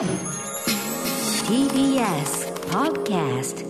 TBS Podcast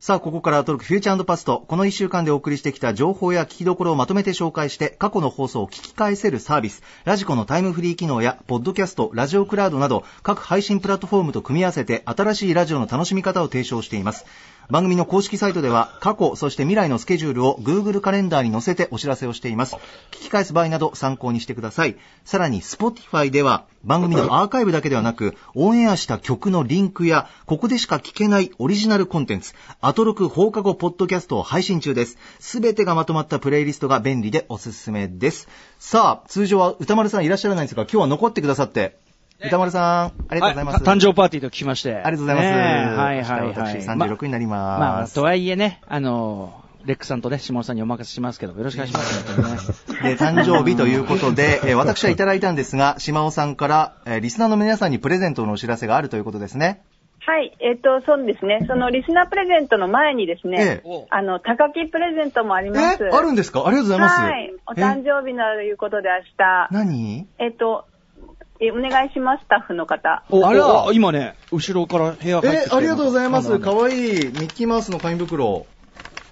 さあ、ここからトルクフューチャーパスト。この1週間でお送りしてきた情報や聞きどころをまとめて紹介して、過去の放送を聞き返せるサービス、ラジコのタイムフリー機能や、ポッドキャスト、ラジオクラウドなど、各配信プラットフォームと組み合わせて、新しいラジオの楽しみ方を提唱しています。番組の公式サイトでは、過去、そして未来のスケジュールを Google カレンダーに載せてお知らせをしています。聞き返す場合など参考にしてください。さらに、Spotify では、番組のアーカイブだけではなく、オンエアした曲のリンクや、ここでしか聞けないオリジナルコンテンツ、アトロク放課後ポッドキャストを配信中です。すべてがまとまったプレイリストが便利でおすすめです。さあ、通常は歌丸さんいらっしゃらないんですが、今日は残ってくださって、歌丸さん、ありがとうございます。は誕生パーティーと聞きまして。ありがとうございます。はいはいはい。私36になります。まあ、とはいえね、あの、レックさんとね、下野さんにお任せしますけど、よろしくお願いします。で、誕生日ということで、えー私はいただいたんですが、島尾さんから、えーリスナーの皆さんにプレゼントのお知らせがあるということですね。はい、えっ、と、そうですね。そのリスナープレゼントの前にですね、ええあの、高木プレゼントもありえます。あるんですか？ありがとうございます。はい。お誕生日ということで明日、何？えっ、と、え、お願いします、スタッフの方。おあらお今ね、後ろから部屋入ってきてえありがとうございます。かわわいいミッキーマウスの紙袋。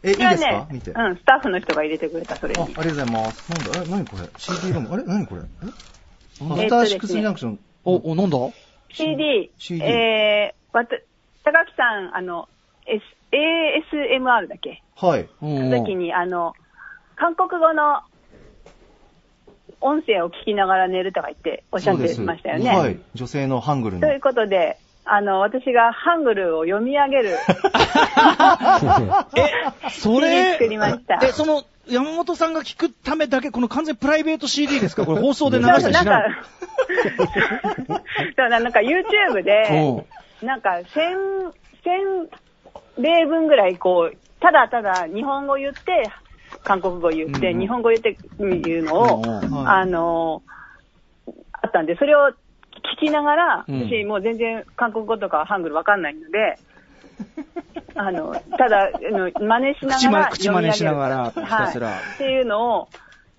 え、いいですか？ね、見て。うん、スタッフの人が入れてくれた、それに。あありがとうございます。なんだ？え、何これ ?CD ロム？あれ？何これ？え？アえっとですねフターシックスジャンクション。お、お、なんだ？CD、CD えー、わた、高木さん、あの、S、ASMR だっけ？うはい。ん時に、あの、韓国語の音声を聞きながら寝るとか言っておっしゃってましたよね。はい。女性のハングルのとい。うことで、あの、私がハングルを読み上げる え、それ、作りました。え、その、山本さんが聞くためだけ、この完全プライベート CD ですか？これ放送で流したりなんかしない、そうなんか YouTube で、なんか1000、1000例分ぐらいこう、ただただ日本語言って、韓国語言って、うん日本語言っていうのを、あの、あったんで、それを聞きながら、うん私もう全然韓国語とかハングルわかんないので、あの、ただ、あの真似しながら口真似しながらひたすらはい。っていうのを、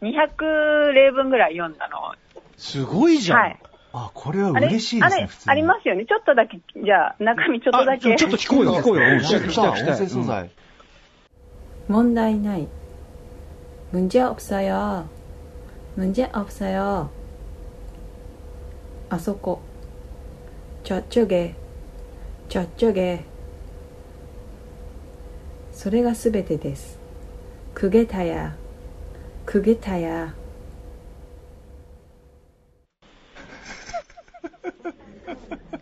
200例分ぐらい読んだのをすごいじゃん。はい。あ、これはあれ嬉しいですね、ありますよね。ちょっとだけ、じゃあ、中身ちょっとだけ。あちょっと聞こうよ、聞こうよ。うん聞きたい、聞きたい。聞きたい。 문다이 나이 문제 없어요 문제 없어요あそこ저쪽에 저쪽에それがすべてです그게 다야 그게 다야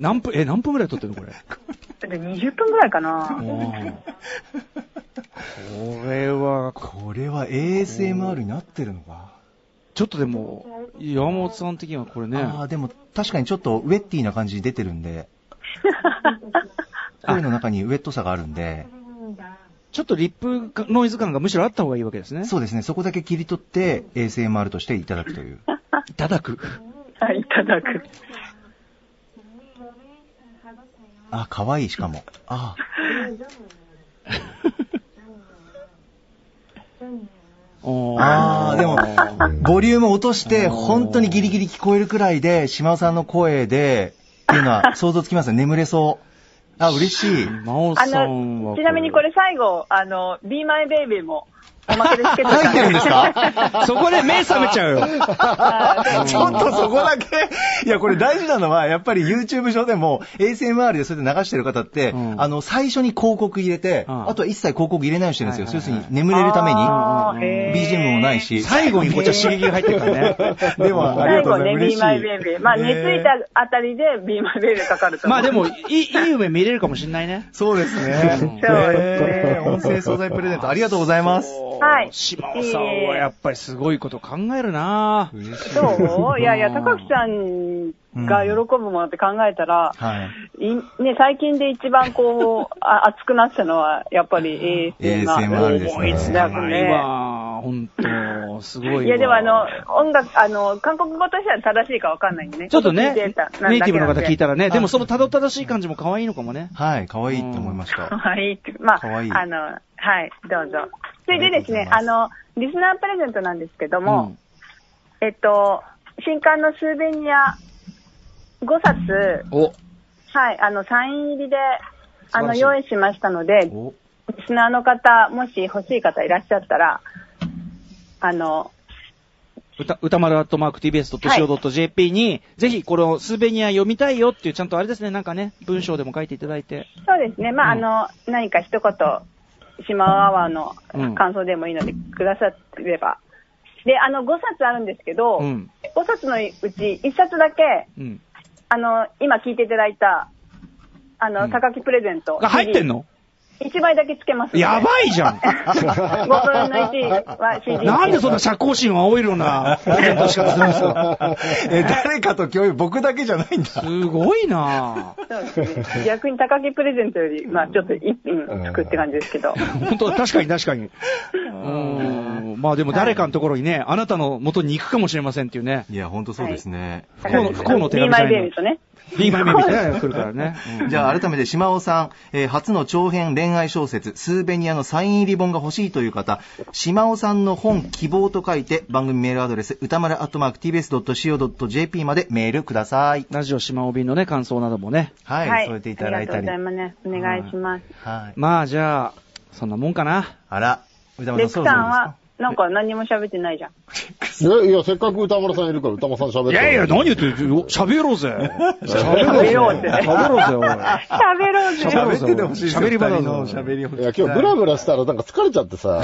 何分、え、何分ぐらい撮ってるのこれ。で20分ぐらいかな。 これは、これは ASMR になってるのか？ちょっとでも、山本さん的にはこれね、ああ、でも確かにちょっとウェッティな感じに出てるんで、声の中にウェットさがあるんで、ちょっとリップノイズ感がむしろあった方がいいわけですね。そうですね、そこだけ切り取って ASMR としていただくという。いただく。はい、いただく。あ、かわいい、しかも。ああ ーでもボリューム落として、本当にギリギリ聞こえるくらいで、島尾さんの声で、っていうのは想像つきますね。眠れそう。あ、嬉しい。真央あさんはの、ちなみにこれ最後、あの、Be My Baby も、おまけでつけてた入ってるんですか？そこで目覚めちゃうよ。ちょっとそこだけ、いや、これ大事なのは、やっぱり YouTube 上でも ASMR でそれで流してる方って、うんあの、最初に広告入れて、うんあとは一切広告入れないようにしてるんですよ。はいはいはい要するに眠れるために、BGM もないし。最後にこっちは刺激が入ってるからね。でも、ありがとうございます。最後ね、Be 嬉しい My Baby。まあ、寝ついたあたりで Be My Baby かかると思う。まあでも、いい、いい夢見れるかもしんないね。そうですね。そうですねえー音声素材プレゼントありがとうございます。はい。島尾さんはやっぱりすごいこと考えるな。嬉しい。そう？いやいや、高木さんが喜ぶものって考えたら、はい。いね、最近で一番こう、あ熱くなってたのは、やっぱり ASMR。ですね思いつかないねわ。本当すごいわ。いや、でもあの、音楽、あの、韓国語としては正しいかわかんないんでね。ちょっとねネイティブの方聞いたら。らね、でもそのたどたどしい感じも可愛いのかもね。はい、可愛いって思いました。はい。まあ、かわいいあの、はい、どうぞ。それでですね、あの、リスナープレゼントなんですけども、うんえっと、新刊のスーベニア5冊、お、はい、あの、サイン入りで、あの、用意しましたので、おリスナーの方、もし欲しい方いらっしゃったら、あの、歌、歌丸アットマーク tbs.co.jp に、ぜひこのスーベニア読みたいよっていう、ちゃんとあれですね、なんかね、文章でも書いていただいて。そうですね、まあ、うんあの、何か一言、島尾アワーのうん感想でもいいので、くだされば。で、あの、5冊あるんですけど、うん。5冊のうち1冊だけ、うん。あの、今聞いていただいた、あの、うん高木プレゼント。が入ってんの？?1 枚だけつけますので。やばいじゃん 5分の1は CD。なんでそんな社交心を煽るようなプレゼントの仕方するんですか？え、誰かと共有、僕だけじゃないんだ。すごいなぁ。そうですね。逆に高木プレゼントより、まあちょっと一品つくって感じですけど。本当だ、確かに確かに。うーん。まあでも誰かのところにね、あなたの元に行くかもしれませんっていうね。いや、ほんとそうですね。不幸の不幸の手紙じゃないのベイビーとね。B 枚目みたいな来るからね。うんじゃあ改めて島尾さん、えー初の長編恋愛小説、スーベニアのサイン入り本が欲しいという方、島尾さんの本希望と書いて番組メールアドレス、歌丸アットマーク tbs.co.jp までメールください。ラジオ島帯のね、感想などもね。はい、添えていただいたり。ありがとうございます。お願いします。はい。まあじゃあ、そんなもんかな。あら、歌レ丸さんそろそろですックさんはか、なんか何も喋ってないじゃん。いや、いや、せっかく歌丸さんいるから歌丸さん喋って。いやいや、何言ってる喋ろうぜ。喋ろうって喋ろうぜ、おい。喋ろうぜ。喋ろう喋っててほしい喋り場だ喋りいや、今日ブラブラしたらなんか疲れちゃってさ。うん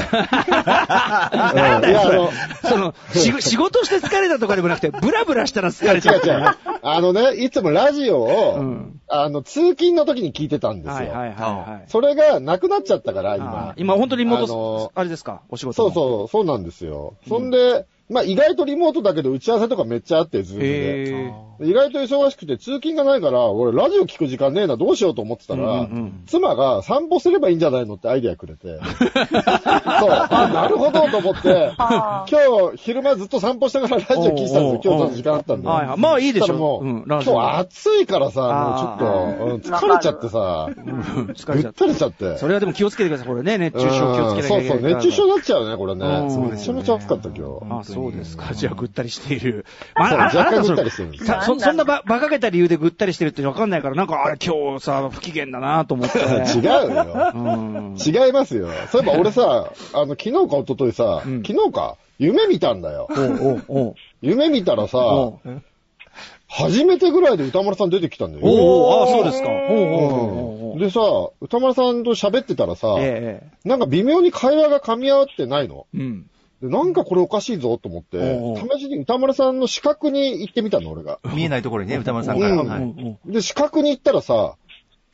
いや、あの、その、し仕事して疲れたとかでもなくて、ブラブラしたら疲れちゃう。違う違う。あのね、いつもラジオを、うんあの、通勤の時に聞いてたんですよ。はいはいはいはい。それがなくなっちゃったから、あ今ー。今本当にリモート、あれですか、お仕事そうう。そう、そうなんですよ。そんで、まあ意外とリモートだけど打ち合わせとかめっちゃあって、ズームで。へ意外と忙しくて通勤がないから、俺ラジオ聞く時間ねえな、どうしようと思ってたら、うんうんうん妻が散歩すればいいんじゃないのってアイデアくれて。そう、あ、なるほどと思って、あ今日昼間ずっと散歩しながらラジオ聞いてたんですよ。今日ちょっと時間あったんで。はいはいまあいいでしょもう、今日暑いからさ、もうあちょっと、うん疲れちゃってさ、疲れちゃっ。ぐったたりしちゃって。それはでも気をつけてください。これね、熱中症気をつけなきゃいけないうんそうそう、熱中症になっちゃうね、これね。うんめちゃめちゃ暑かった、今日。あ、そうですか。じゃあ、ぐったりしている。そうああ若干ぐったりしてるんですそそそんなば馬鹿げた理由でぐったりしてるってわかんないから、なんか、あれ 今日さ、不機嫌だなと思って。違うよ。うん。違いますよ。そういえば俺さ、あの、昨日か一昨日さ、うん昨日か、夢見たんだよ。おうおうおう夢見たらさ、初めてぐらいで歌丸さん出てきたんだよ。おうああ、そうですか。でさ、歌丸さんと喋ってたらさ、えええなんか微妙に会話が噛み合ってないの？え。うん。でなんかこれおかしいぞと思って試しに歌丸さんの視覚に行ってみたの、俺が。見えないところにね、歌丸さんから。うんはいで、視覚に行ったらさ、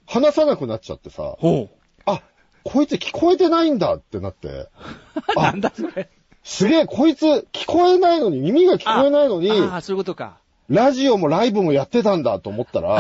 話さなくなっちゃってさ、ほあ、こいつ聞こえてないんだってなって、う。なんだそれ。すげえ、こいつ聞こえないのに、耳が聞こえないのに、ああ、そういうことか。ラジオもライブもやってたんだと思ったら、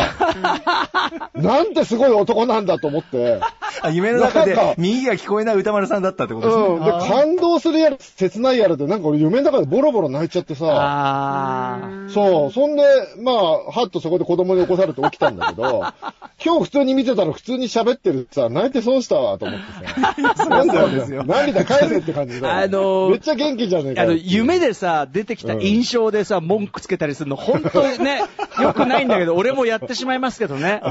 なんてすごい男なんだと思って、あ夢の中でなんか右が聞こえない歌丸さんだったってことですね。うん。で、感動するやら、切ないやらで、なんか俺夢の中でボロボロ泣いちゃってさ、ああ。そう、そんで、まあ、はっとそこで子供に起こされて起きたんだけど、今日普通に見てたら普通に喋ってるさ、泣いて損したわ、と思ってさ。なんだよ涙返せって感じだよ。あのーめっちゃ元気じゃねえかあの、夢でさ、出てきた印象でさ、文句つけたりするの、本 当にね、よくないんだけど、俺もやってしまいますけどね。うん。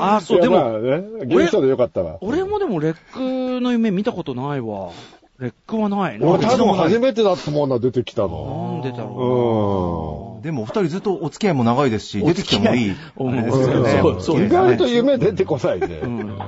ああ、そう、でも、いやまあね、元気そうでよかったわ。俺もでもレックの夢見たことないわ。レックはないな。俺多分初めてだと思うな、出てきたの。なんでだろうん。でもお二人ずっとお付き合いも長いですし、出てきてもいい。意外と夢出てこないね。ん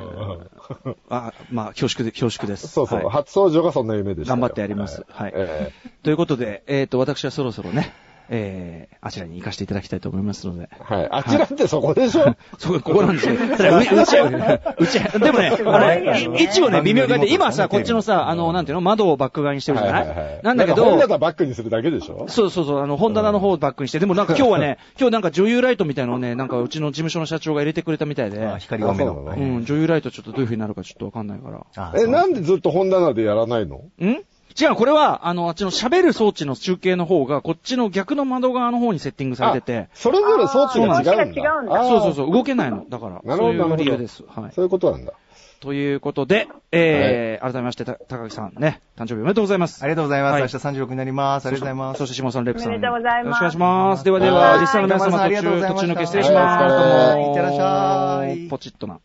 あ、まあ、恐縮で、恐縮です。そうそう、はい初登場がそんな夢でしたよ。頑張ってやりますはいえということで、えっ、と、私はそろそろね、えー、あちらに行かせていただきたいと思いますので。えはい。あちらってそこでしょ？そう、ここなんですよ。それはう、うちは、うちは、でもね、あれ、い位置をね、微妙に変えて、今さ、こっちのさ、あの、なんていうの、窓をバック側にしてるじゃない？なんだけど、本棚バックにするだけでしょ？そうそうそう、あの、本棚の方をバックにして、でもなんか今日はね、今日なんか女優ライトみたいのをね、なんかうちの事務所の社長が入れてくれたみたいで、あ光が目の。うん、女優ライトちょっとどういう風になるかちょっとわかんないから。あえ、なんでずっと本棚でやらないの？ん？違う、これは、あの、あっちの喋る装置の中継の方が、こっちの逆の窓側の方にセッティングされてて、それぞれ装置が違うんだ。あー装置が違うんだそうそうそう、動けないの。だから、なるほど、そういう。理由です。はい。そういうことなんだ。ということで、えー、改めまして、た高木さんね、誕生日おめでとうございます。ありがとうございます。はい明日36になります。ありがとうございます。そして、下さん、レップさん。おめでとうございますよろしくお願いします。ではではは、い実際の皆様、あり途中、途中抜け失礼します。はいお疲れ様どうもいってらっしゃいポチッとな。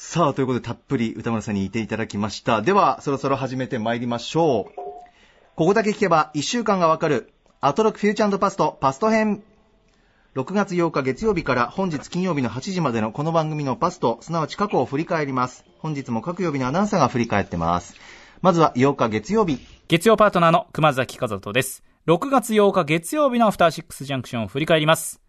さあ、ということで、たっぷり歌丸さんにいていただきました。では、そろそろ始めてまいりましょう。ここだけ聞けば、1週間がわかる、アトロックフューチャーパスト、パスト編。6月8日月曜日から本日金曜日の8時までのこの番組のパスト、すなわち過去を振り返ります。本日も各曜日のアナウンサーが振り返ってます。まずは8日月曜日。月曜パートナーの熊崎和人です。6月8日月曜日のアフターシックスジャンクションを振り返ります。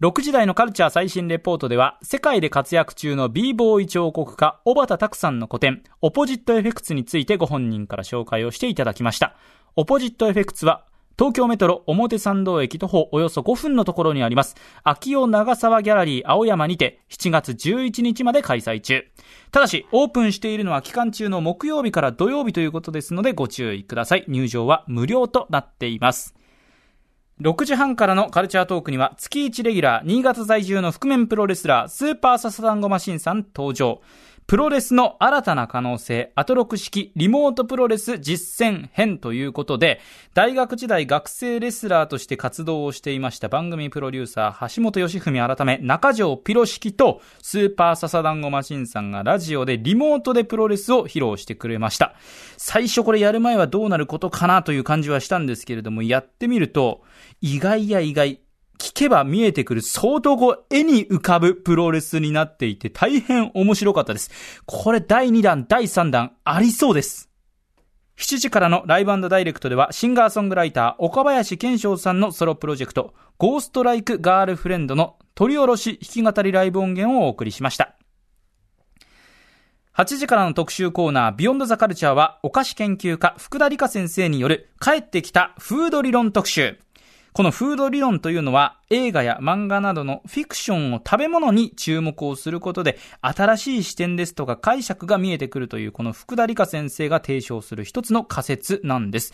6時台のカルチャー最新レポートでは、世界で活躍中の b ボーイ彫刻家、小畑拓さんの個展、オポジットエフェクツについてご本人から紹介をしていただきました。オポジットエフェクツは、東京メトロ表参道駅徒歩およそ5分のところにあります、秋尾長沢ギャラリー青山にて7月11日まで開催中。ただし、オープンしているのは期間中の木曜日から土曜日ということですのでご注意ください。入場は無料となっています。6時半からのカルチャートークには月1レギュラー、新潟在住の覆面プロレスラー、スーパーササダンゴマシンさん登場。プロレスの新たな可能性、アトロク式リモートプロレス実践編ということで、大学時代学生レスラーとして活動をしていました番組プロデューサー、橋本義文改め中条ピロ式と、スーパーササダンゴマシンさんがラジオでリモートでプロレスを披露してくれました。最初これやる前はどうなることかなという感じはしたんですけれども、やってみると、意外や意外、聞けば見えてくる相当こう絵に浮かぶプロレスになっていて大変面白かったです。これ第2弾、第3弾ありそうです。7時からのライブダイレクトではシンガーソングライター岡林健翔さんのソロプロジェクトゴーストライクガールフレンドの取り下ろし弾き語りライブ音源をお送りしました。8時からの特集コーナー、ビヨンドザカルチャーは、お菓子研究家、福田理香先生による、帰ってきたフード理論特集。このフード理論というのは、映画や漫画などのフィクションを食べ物に注目をすることで、新しい視点ですとか解釈が見えてくるという、この福田理科先生が提唱する一つの仮説なんです。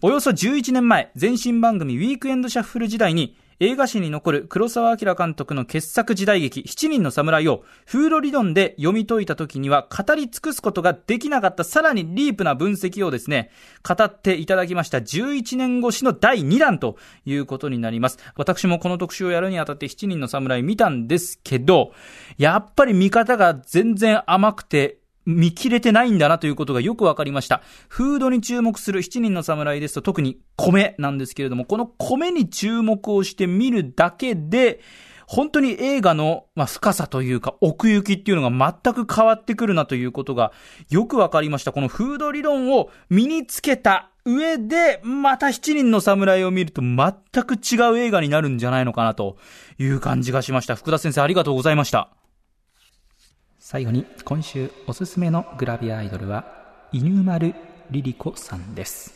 およそ11年前、前身番組ウィークエンドシャッフル時代に、映画史に残る黒澤明監督の傑作時代劇7人の侍をフード理論で読み解いた時には語り尽くすことができなかったさらにディープな分析をですね、語っていただきました11年越しの第2弾ということになります。私もこの特集をやるにあたって7人の侍見たんですけど、やっぱり見方が全然甘くて見切れてないんだなということがよくわかりました。フードに注目する7人の侍ですと特に米なんですけれども、この米に注目をして見るだけで、本当に映画の、ま、深さというか奥行きっていうのが全く変わってくるなということがよくわかりました。このフード理論を身につけた上で、また7人の侍を見ると全く違う映画になるんじゃないのかなという感じがしました。福田先生ありがとうございました。最後に今週おすすめのグラビアアイドルは犬丸リリコさんです。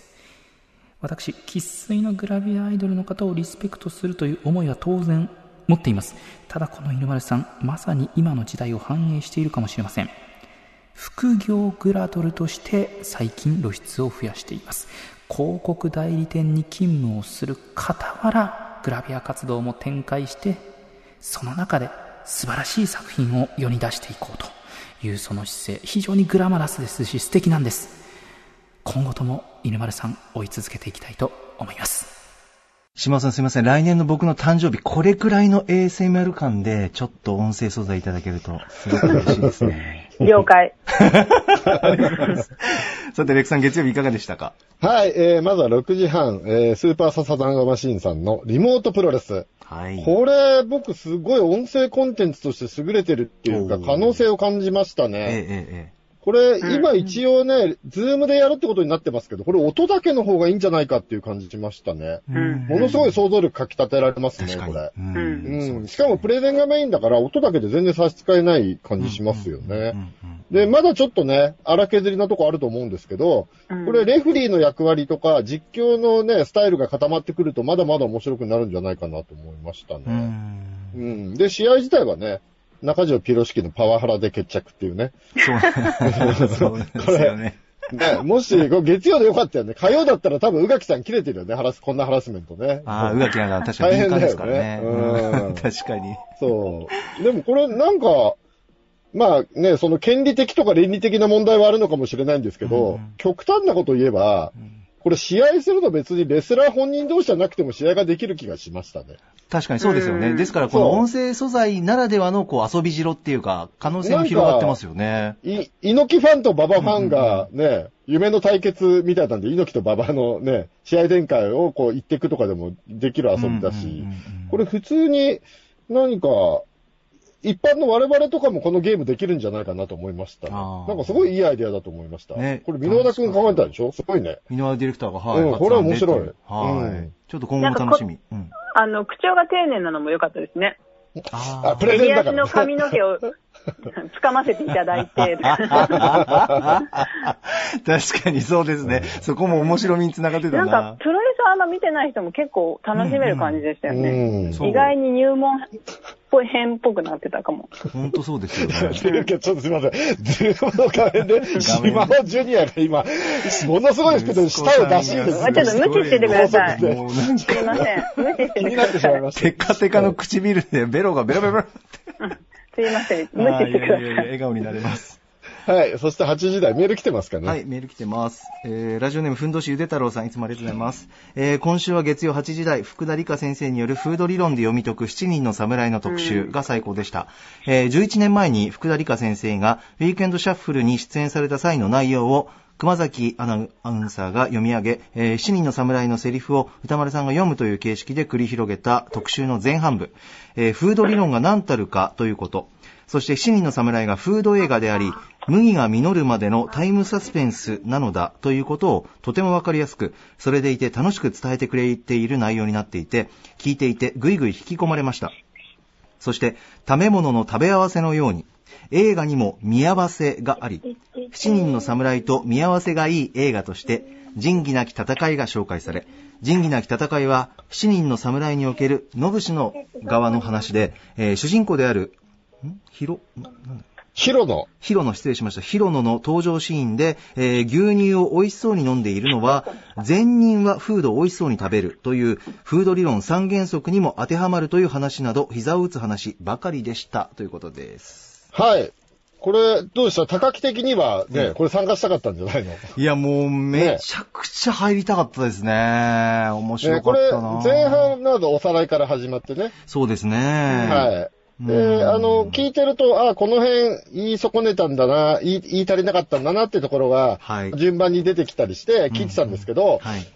私生粋のグラビアアイドルの方をリスペクトするという思いは当然持っています。ただこの犬丸さんまさに今の時代を反映しているかもしれません。副業グラドルとして最近露出を増やしています。広告代理店に勤務をする傍らグラビア活動も展開してその中で素晴らしい作品を世に出していこうというその姿勢非常にグラマラスですし素敵なんです今後とも犬丸さん追い続けていきたいと思います島尾さんすいません。来年の僕の誕生日、これくらいの ASMR 感で、ちょっと音声素材いただけると、すごく嬉しいですね。了解。さて、レクさん、月曜日いかがでしたか？はい、えー、まずは6時半、えー、スーパーササダンゴマシンさんのリモートプロレス。はい。これ、僕すごい音声コンテンツとして優れてるっていうか、可能性を感じましたええね。ええこれ、今一応ね、ズームでやるってことになってますけど、これ音だけの方がいいんじゃないかっていう感じしましたね。ものすごい想像力かき立てられますね、これ。。しかもプレゼンがメインだから、音だけで全然差し支えない感じしますようんね。うんで、まだちょっとね、荒削りなとこあると思うんですけど、うんこれレフリーの役割とか、実況のね、スタイルが固まってくると、まだまだ面白くなるんじゃないかなと思いましたね。うんうん。で、試合自体はね、中条ピロシキのパワハラで決着っていうね。そうそうですよね。ね、もし、これ月曜でよかったよね。火曜だったら多分、宇垣さん切れてるよね。ハラス、こんなハラスメントね。ああ、宇垣なんか確かに敏感ですからね。ねうんうん 確かに。そう。でもこれなんか、まあね、その権利的とか倫理的な問題はあるのかもしれないんですけど、うん極端なことを言えば、これ試合すると別にレスラー本人同士じゃなくても試合ができる気がしましたね。確かにそうですよね。うんですから、この音声素材ならではのこう遊び白っていうか、可能性も広がってますよね。い、猪木ファンと馬場ファンがね、夢の対決みたいなんで、猪木と馬場のね、試合展開をこう言っていくとかでもできる遊びだし、うんうんうんうんこれ普通に何か、一般の我々とかもこのゲームできるんじゃないかなと思いましたなんかすごいいいアイデアだと思いました。ねこれ、箕輪田くん考えたでしょ？すごいね。箕輪ディレクターが、はい。うんこれは面白いはい、うんちょっと今後も楽しみ。うん。あの、口調が丁寧なのも良かったですね。ああプレゼン右だから足の髪の毛をつかませていただいて、確かにそうですね。そこも面白みにつながってたなんな。か、プロレスあんま見てない人も結構楽しめる感じでしたよね。うん。そう意外に入門っぽい変っぽくなってたかも。本当そうですよね。ちょっとすいません。ズームの画面で、島尾ジュニアが今、ものすごいスピードで舌を出し入れてあちょっと無視しててください。すいません。無視して気てくだになってしまさい。いました。テカテカの唇でベロがベロベロベロ。すいません。無視してくだいやいやいやさい。笑顔になれます。はい。そして8時台、メール来てますかね。はい、メール来てます。えー、ラジオネーム、ふんどしゆで太郎さん、いつもありがとうございます。えー、今週は月曜8時台、福田理香先生によるフード理論で読み解く7人の侍の特集が最高でした。えー、11年前に福田理香先生がウィークエンドシャッフルに出演された際の内容を、熊崎アナウンサーが読み上げ、えー、7人の侍のセリフを歌丸さんが読むという形式で繰り広げた特集の前半部、えー、フード理論が何たるかということ、そして七人の侍がフード映画であり、麦が実るまでのタイムサスペンスなのだということをとてもわかりやすく、それでいて楽しく伝えてくれている内容になっていて、聞いていてぐいぐい引き込まれました。そして、食べ物の食べ合わせのように、映画にも見合わせがあり、七人の侍と見合わせがいい映画として、仁義なき戦いが紹介され、仁義なき戦いは、七人の侍における野武の側の話で、えー主人公である、ん？ヒロ、ななんだヒロの、ヒロノ、失礼しました。ヒロノの登場シーンで、えー牛乳を美味しそうに飲んでいるのは、善人はフードを美味しそうに食べるという、フード理論三原則にも当てはまるという話など、膝を打つ話ばかりでした。ということです。はい。これ、どうでした？高木的にはね、これ参加したかったんじゃないの？いや、もう、めちゃくちゃ入りたかったですね。面白ね、これかったな、、前半などおさらいから始まってね。そうですね。はい。うん。で、あの、聞いてると、あこの辺言い損ねたんだな、言い言い足りなかったんだなってところが、はい。順番に出てきたりして聞いてたんですけど、はい。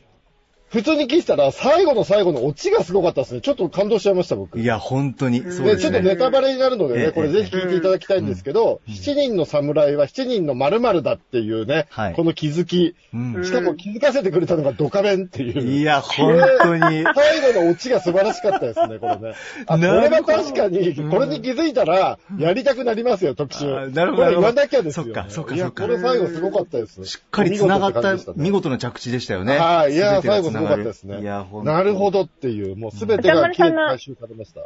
普通に聞いてたら、最後の最後のオチがすごかったですね。ちょっと感動しちゃいました、僕。いや、本当に、そうで、ですね。ちょっとネタバレになるのでええね、これぜひ聞いていただきたいんですけど、七人の侍は七人の〇〇だっていうね、はいこの気づき、うんしかも気づかせてくれたのがドカベンっていう。いや、本当に。最後のオチが素晴らしかったですね、これね。あ、これは確かに、これに気づいたら、やりたくなりますよ、特集。あなるほどこれ言わなきゃですよ、そっかそっかいや、そっかこれ最後すごかったです。しっかり繋がった見事な着地でしたよね。はい、いや、最後すごかったですね。いや、ほんとなるほどっていう、もうすべてが綺麗に回収されました。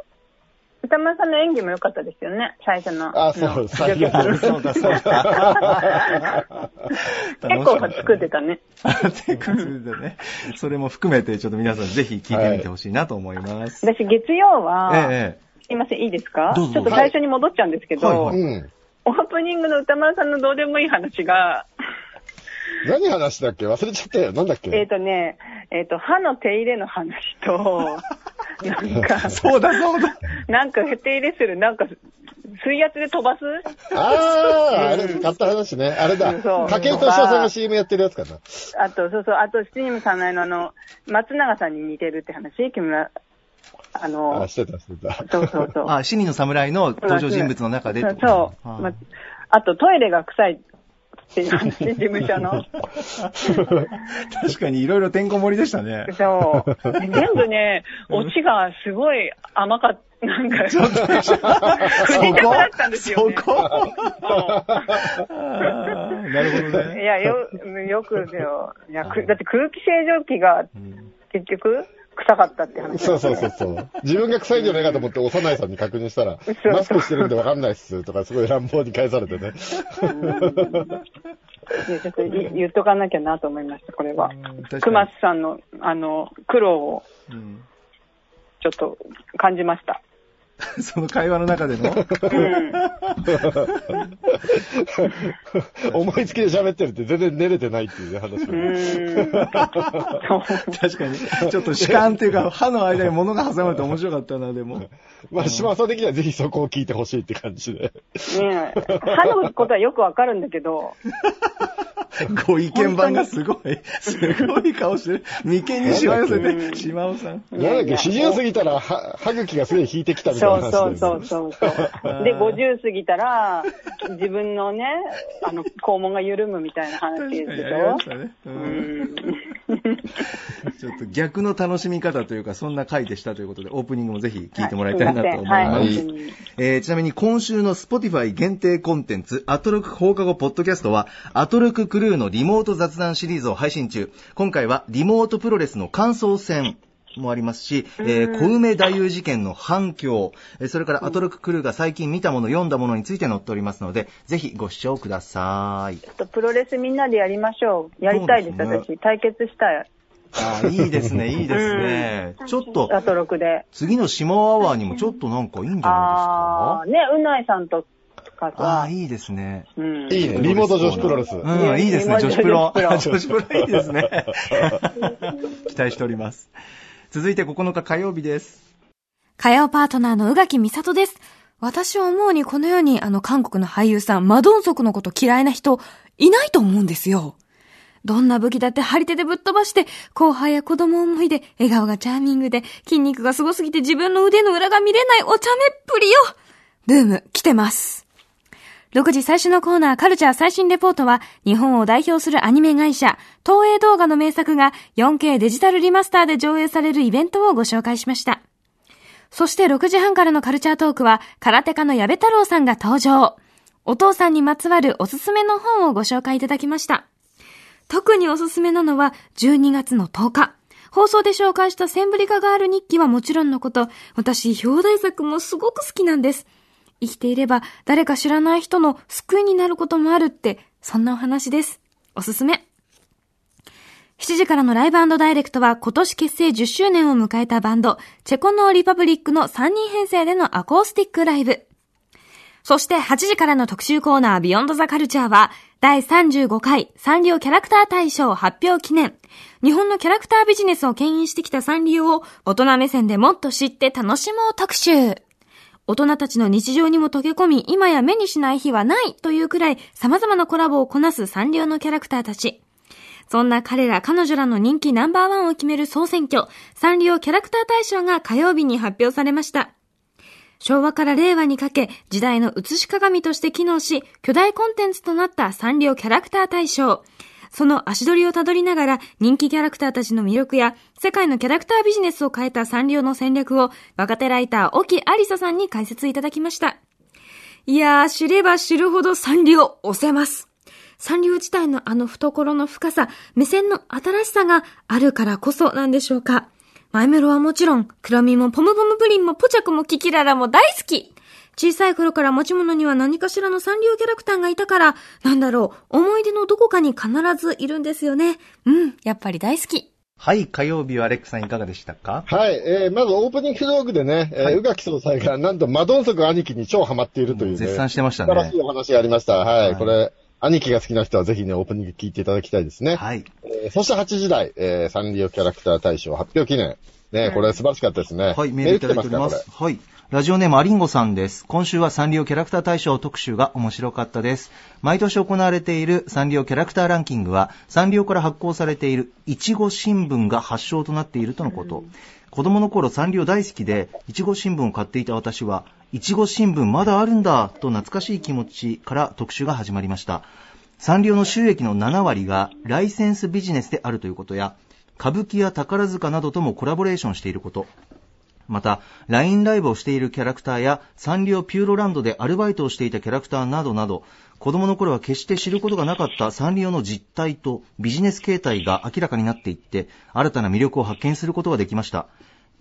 歌丸さんの演技も良かったですよね、最初の。あ、そうです。ありがとうございます。そうだ、そうだ。結構作ってたね。っていうことでね。それも含めて、ちょっと皆さんぜひ聞いてみてほしいなと思います。私、月曜は、ええ、すいません、いいですか？ちょっと最初に戻っちゃうんですけど。オープニングの歌丸さんのどうでもいい話が、何話だっけ？忘れちゃったよ。なんだっけ？えっ、とね、えっ、と、歯の手入れの話と、なんか、そうだ、そうだ。なんか手入れする、なんか、水圧で飛ばす？ああ、あれ、買った話ね。あれだ。そう武井敏夫さんが CM やってるやつかな。あと、そうそう、あと、七人さんのあの、松永さんに似てるって話？木村、あのあ、、してた、してた。そうそうそう。あ、死人の侍の登場人物の中で。そうそう。あまあと、トイレが臭い事務所の。確かにいろいろてんこ盛りでしたね。そう。全部ね、オチがすごい甘かった。なんか、不時着だったんですよ、ね。そこ？なるほどね。いや、よ、よくだよ。いや、くだって空気清浄機が結局臭かったって話。そうそうそうそう。自分が臭いんじゃないかと思って、幼いさんに確認したら、嘘マスクしてるんでわかんないっすとか、すごい乱暴に返されてね。ちょっとい言っとかなきゃなと思いました、これは。確熊津さんの、あの、苦労をうんちょっと感じました。その会話の中での？うん。思いつきで喋ってるって全然寝れてないっていうね話。確かに。ちょっと主観っていうか、歯の間に物が挟まれて面白かったな、でも。まあ、島さん的にはぜひそこを聞いてほしいって感じで。ねえ。歯のことはよくわかるんだけど、ご意見番がすごい、すごい顔してる。眉間にしわ寄せうんて、島尾さん。なんだっけ、四十過ぎたら、は、歯茎がすげえ引いてきたみたいな話そうそうそうそう。で、50過ぎたら、自分のね、あの、肛門が緩むみたいな話でし確かにやりまょしたね。ううんん。ちょっと逆の楽しみ方というか、そんな回でしたということで、オープニングもぜひ聞いてもらいたいなと思います。えーちなみに今週の Spotify 限定コンテンツ、アトロク放課後ポッドキャストは、アトロククルーのリモート雑談シリーズを配信中。今回はリモートプロレスの感想戦。もありますし、えー小梅太夫事件の反響、えーそれからアトロククルーが最近見たもの、読んだものについて載っておりますので、ぜひご視聴ください。ちょっとプロレスみんなでやりましょう。やりたいです、ですね私。対決したい。あーいいですね、いいですね。ちょっと、アトロクで。次の島アワーにもちょっとなんかいいんじゃないですあかー、ね、うないさんとかあさあ、、いいですね。うん。いいね、リモート女子プロレス。うん、いいですね、女子プロ。女 女子プロいいですね。期待しております。続いて9日火曜日です。火曜パートナーの宇垣美里です。私は思うにこの世にあの韓国の俳優さん、マドンソクのこと嫌いな人、いないと思うんですよ。どんな武器だって張り手でぶっ飛ばして、後輩や子供思いで、笑顔がチャーミングで、筋肉がすごすぎて自分の腕の裏が見れないお茶目っぷりよブーム、来てます。6時最初のコーナーカルチャー最新レポートは、日本を代表するアニメ会社、東映動画の名作が 4K デジタルリマスターで上映されるイベントをご紹介しました。そして6時半からのカルチャートークは、空手家の矢部太郎さんが登場。お父さんにまつわるおすすめの本をご紹介いただきました。特におすすめなのは12月の10日。放送で紹介したセンブリカガール日記はもちろんのこと、私、表題作もすごく好きなんです。生きていれば誰か知らない人の救いになることもあるって、そんなお話です。おすすめ。7時からのライブダイレクトは今年結成10周年を迎えたバンド、チェコノーリパブリックの3人編成でのアコースティックライブ。そして8時からの特集コーナービヨンドザカルチャーは、第35回サンリオキャラクター大賞発表記念。日本のキャラクタービジネスを牽引してきたサンリオを大人目線でもっと知って楽しもう特集。大人たちの日常にも溶け込み、今や目にしない日はないというくらい様々なコラボをこなすサンリオのキャラクターたち。そんな彼ら彼女らの人気ナンバーワンを決める総選挙、サンリオキャラクター大賞が火曜日に発表されました。昭和から令和にかけ、時代の映し鏡として機能し、巨大コンテンツとなったサンリオキャラクター大賞。その足取りをたどりながら、人気キャラクターたちの魅力や、世界のキャラクタービジネスを変えたサンリオの戦略を、若手ライター、沖ありささんに解説いただきました。いやー、知れば知るほどサンリオ、押せます。サンリオ自体のあの懐の深さ、目線の新しさがあるからこそなんでしょうか。マイメロはもちろん、クラミもポムポムプリンもポチャクもキキララも大好き小さい頃から持ち物には何かしらのサンリオキャラクターがいたから、なんだろう、思い出のどこかに必ずいるんですよね。うん、やっぱり大好き。はい、火曜日はレックさんいかがでしたか？はい、えー、まずオープニングトークでね、えー、宇垣総裁がなんとマドンソク兄貴に超ハマっているというね。絶賛してましたね素晴らしい。お話がありました。はい、はいこれ、兄貴が好きな人はぜひね、オープニング聞いていただきたいですね。はい。えーそして8時台、えー、サンリオキャラクター大賞発表記念。ね、これ素晴らしかったですね。はい、メールいただいております。はい。ラジオネームアリンゴさんです。今週はサンリオキャラクター大賞特集が面白かったです。毎年行われているサンリオキャラクターランキングは、サンリオから発行されているいちご新聞が発祥となっているとのこと。子供の頃サンリオ大好きで、いちご新聞を買っていた私は、いちご新聞まだあるんだと懐かしい気持ちから特集が始まりました。サンリオの収益の7割がライセンスビジネスであるということや、歌舞伎や宝塚などともコラボレーションしていること、また、LINE ライブをしているキャラクターや、サンリオピューロランドでアルバイトをしていたキャラクターなどなど、子供の頃は決して知ることがなかったサンリオの実態とビジネス形態が明らかになっていって、新たな魅力を発見することができました。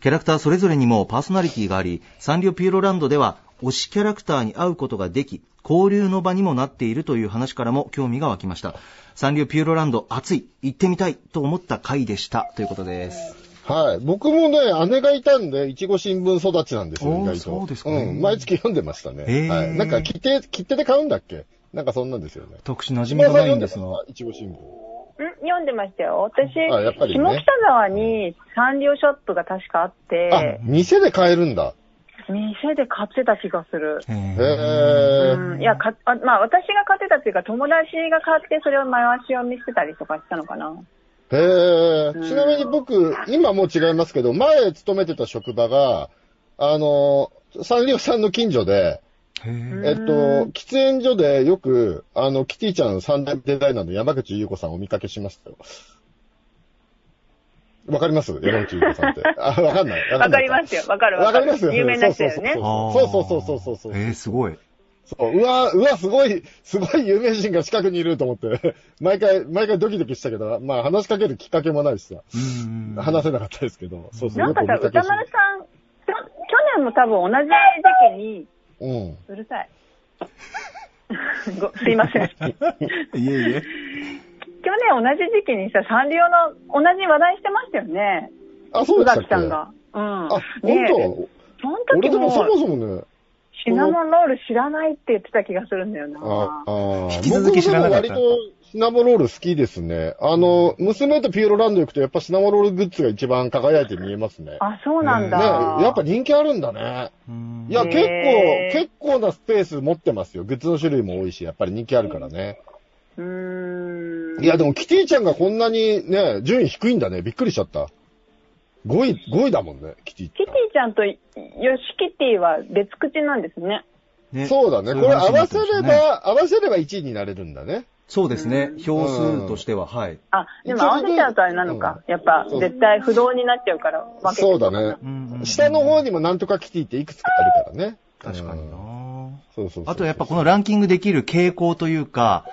キャラクターそれぞれにもパーソナリティがあり、サンリオピューロランドでは推しキャラクターに会うことができ、交流の場にもなっているという話からも興味が湧きました。サンリオピューロランド暑い、行ってみたいと思った回でした。ということです。はい。僕もね、姉がいたんで、いちご新聞育ちなんですよ、意外と。そうですかねん。毎月読んでましたね。へーはい。なんか、切手、切手で買うんだっけ？なんかそんなんですよね。特殊馴染みがないんですが。いちご新聞。ん？読んでましたよ。私、あやっぱりね下北沢にサンリオショップが確かあっあて、、店で買えるんだ。店で買ってた気がする。へへーーうん、いや、か、あまあ私が買ってたっていうか、友達が買ってそれを回し読みしてたりとかしたのかな。へえ。ちなみに僕、今もう違いますけど、前勤めてた職場が、あの、サンリオさんの近所で、えっと、喫煙所でよく、あの、キティちゃん三代目デザイナーの山口優子さんをお見かけしましたよ。わかります？山口優子さんって。あ、わかんない。わかりますよ。わかるわかる。わかりますよ。有名な人よね。そうそうそうそうそうそうそう。えー、すごい。そう、うわ、うわ、すごい、すごい有名人が近くにいると思って、毎回、毎回ドキドキしたけど、まあ話しかけるきっかけもないしさ、うん話せなかったですけど、そうそう、なんかさ、歌丸さん、去年も多分同じ時期に、うん。うるさい。ごすいません。去 いえいえ。年同じ時期にさ、サンリオの同じ話題してましたよね。あ、そう宇でしたっけ？垣さんが。うん。あ、ね本その当時俺でもそもも、そもね、シナモンロール知らないって言ってた気がするんだよな。ああ引き続き知らなかった僕も割とシナモロール好きですね。あの、娘とピューロランド行くとやっぱシナモロールグッズが一番輝いて見えますね。ね、あ、そうなんだ。やっぱ人気あるんだね。うんいや、結構、結構なスペース持ってますよ。グッズの種類も多いし、やっぱり人気あるからね。うーん。いや、でもキティちゃんがこんなにね、順位低いんだね。びっくりしちゃった。5位、5位だもんね、キティちキティちゃんとヨシキティは別口なんですね。ねそうだね。いこれ合わせれましたねば、合わせれば1位になれるんだね。そうですね。票数としては、はい。あ、でも合わせちゃうとあれなのか。やっぱ絶対不動になっちゃうから分けてそうだね。うん下の方にもなんとかキティっていくつかあるからね。確かになそうそう。あとやっぱこのランキングできる傾向というか、